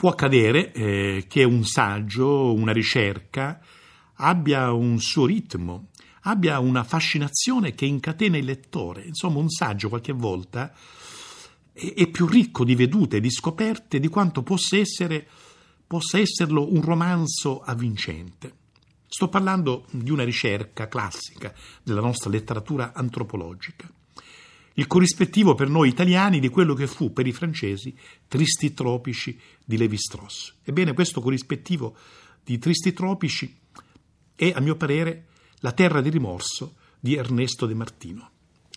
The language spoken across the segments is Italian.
Può accadere eh, che un saggio, una ricerca, abbia un suo ritmo, abbia una fascinazione che incatena il lettore. Insomma, un saggio qualche volta è, è più ricco di vedute di scoperte di quanto possa, essere, possa esserlo un romanzo avvincente. Sto parlando di una ricerca classica della nostra letteratura antropologica. Il corrispettivo per noi italiani di quello che fu per i francesi Tristi tropici di Levi-Strauss. Ebbene, questo corrispettivo di Tristi tropici è, a mio parere, La terra di rimorso di Ernesto De Martino.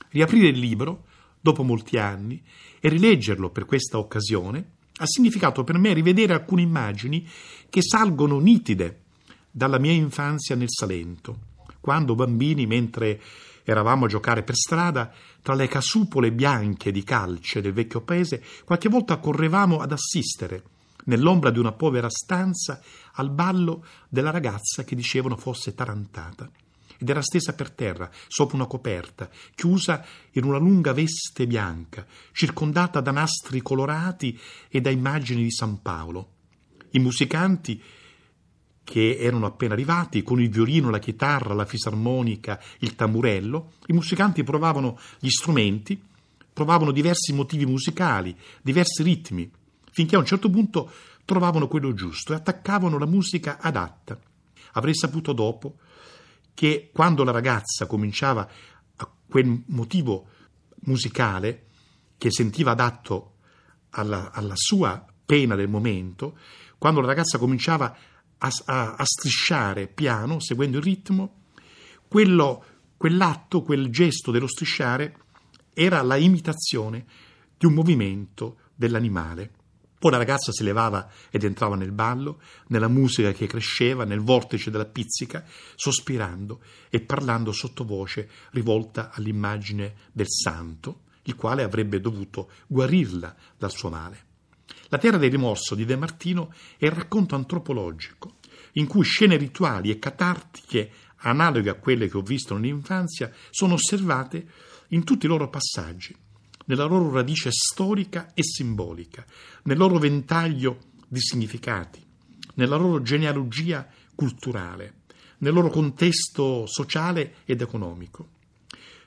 Riaprire il libro, dopo molti anni, e rileggerlo per questa occasione ha significato per me rivedere alcune immagini che salgono nitide dalla mia infanzia nel Salento, quando bambini, mentre eravamo a giocare per strada, tra le casupole bianche di calce del vecchio paese, qualche volta correvamo ad assistere, nell'ombra di una povera stanza, al ballo della ragazza che dicevano fosse tarantata ed era stesa per terra, sopra una coperta, chiusa in una lunga veste bianca, circondata da nastri colorati e da immagini di San Paolo. I musicanti che erano appena arrivati, con il violino, la chitarra, la fisarmonica, il tamburello, i musicanti provavano gli strumenti, provavano diversi motivi musicali, diversi ritmi, finché a un certo punto trovavano quello giusto e attaccavano la musica adatta. Avrei saputo dopo che quando la ragazza cominciava a quel motivo musicale che sentiva adatto alla, alla sua pena del momento, quando la ragazza cominciava a, a, a strisciare piano, seguendo il ritmo, quello, quell'atto, quel gesto dello strisciare era la imitazione di un movimento dell'animale. Poi la ragazza si levava ed entrava nel ballo, nella musica che cresceva, nel vortice della pizzica, sospirando e parlando sottovoce, rivolta all'immagine del santo, il quale avrebbe dovuto guarirla dal suo male. La terra del rimorso di De Martino è il racconto antropologico, in cui scene rituali e catartiche analoghe a quelle che ho visto nell'infanzia sono osservate in tutti i loro passaggi nella loro radice storica e simbolica, nel loro ventaglio di significati, nella loro genealogia culturale, nel loro contesto sociale ed economico.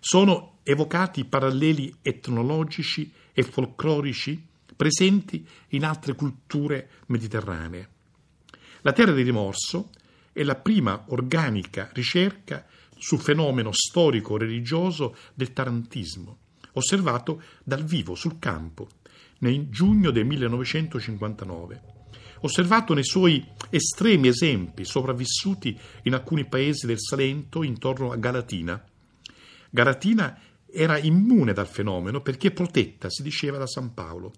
Sono evocati paralleli etnologici e folclorici presenti in altre culture mediterranee. La terra di rimorso è la prima organica ricerca sul fenomeno storico-religioso del tarantismo osservato dal vivo sul campo nel giugno del 1959, osservato nei suoi estremi esempi sopravvissuti in alcuni paesi del Salento intorno a Galatina. Galatina era immune dal fenomeno perché protetta, si diceva, da San Paolo.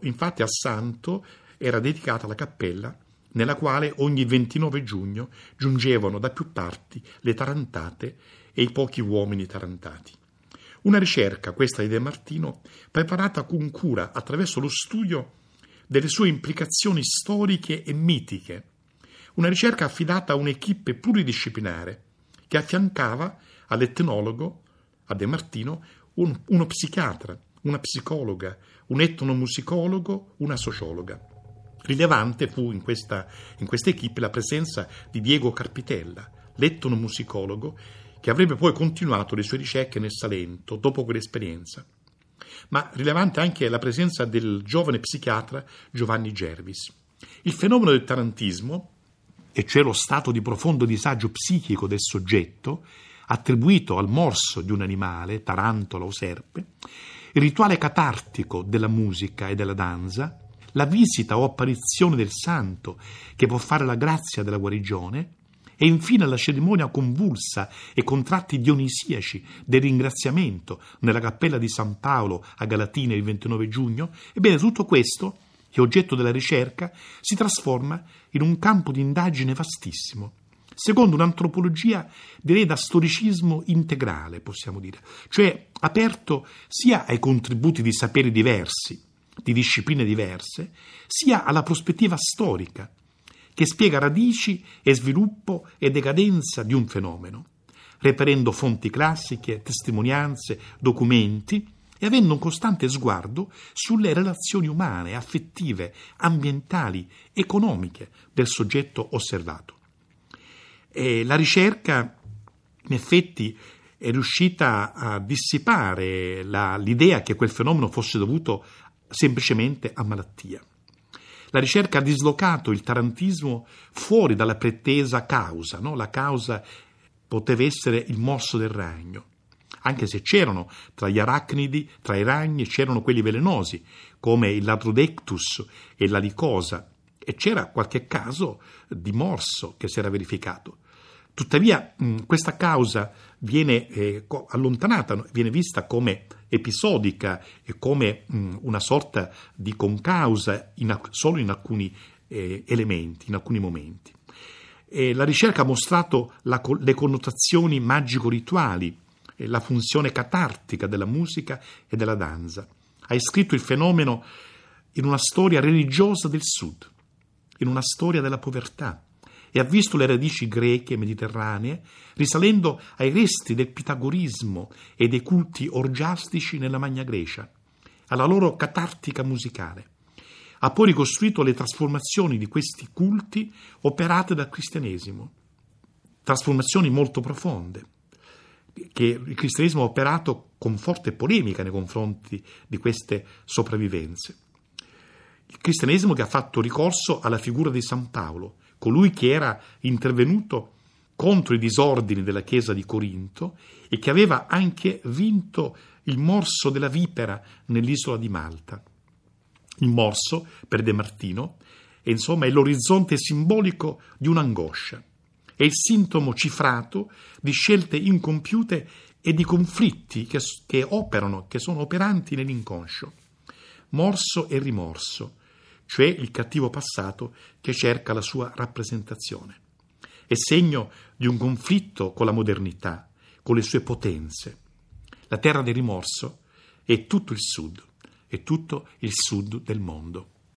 Infatti al santo era dedicata la cappella nella quale ogni 29 giugno giungevano da più parti le tarantate e i pochi uomini tarantati. Una ricerca, questa di De Martino, preparata con cura attraverso lo studio delle sue implicazioni storiche e mitiche. Una ricerca affidata a un'equipe pluridisciplinare che affiancava all'etnologo, a De Martino, un, uno psichiatra, una psicologa, un etnomusicologo, una sociologa. Rilevante fu in questa, in questa equipe la presenza di Diego Carpitella, l'etnomusicologo, che avrebbe poi continuato le sue ricerche nel Salento dopo quell'esperienza. Ma rilevante anche la presenza del giovane psichiatra Giovanni Gervis. Il fenomeno del tarantismo, e cioè lo stato di profondo disagio psichico del soggetto, attribuito al morso di un animale, tarantola o serpe, il rituale catartico della musica e della danza, la visita o apparizione del santo che può fare la grazia della guarigione, e infine la cerimonia convulsa e con tratti dionisiaci del ringraziamento nella cappella di San Paolo a Galatina il 29 giugno, ebbene tutto questo, che è oggetto della ricerca, si trasforma in un campo di indagine vastissimo, secondo un'antropologia direi da storicismo integrale, possiamo dire, cioè aperto sia ai contributi di saperi diversi, di discipline diverse, sia alla prospettiva storica, che spiega radici e sviluppo e decadenza di un fenomeno, reperendo fonti classiche, testimonianze, documenti e avendo un costante sguardo sulle relazioni umane, affettive, ambientali, economiche del soggetto osservato. E la ricerca, in effetti, è riuscita a dissipare la, l'idea che quel fenomeno fosse dovuto semplicemente a malattia. La ricerca ha dislocato il tarantismo fuori dalla pretesa causa, no? la causa poteva essere il morso del ragno, anche se c'erano tra gli arachnidi, tra i ragni, c'erano quelli velenosi, come il ladrodectus e la licosa, e c'era qualche caso di morso che si era verificato. Tuttavia questa causa viene eh, allontanata, viene vista come episodica e come una sorta di concausa in, solo in alcuni eh, elementi, in alcuni momenti. E la ricerca ha mostrato la, le connotazioni magico-rituali, e la funzione catartica della musica e della danza. Ha iscritto il fenomeno in una storia religiosa del Sud, in una storia della povertà, e ha visto le radici greche e mediterranee risalendo ai resti del pitagorismo e dei culti orgiastici nella Magna Grecia, alla loro catartica musicale. Ha poi ricostruito le trasformazioni di questi culti operate dal cristianesimo, trasformazioni molto profonde, che il cristianesimo ha operato con forte polemica nei confronti di queste sopravvivenze. Il cristianesimo che ha fatto ricorso alla figura di San Paolo, colui che era intervenuto contro i disordini della chiesa di Corinto e che aveva anche vinto il morso della vipera nell'isola di Malta. Il morso, per De Martino, è, insomma, è l'orizzonte simbolico di un'angoscia, è il sintomo cifrato di scelte incompiute e di conflitti che, che operano, che sono operanti nell'inconscio. Morso e rimorso, cioè il cattivo passato che cerca la sua rappresentazione. È segno di un conflitto con la modernità, con le sue potenze. La terra del rimorso è tutto il sud, è tutto il sud del mondo.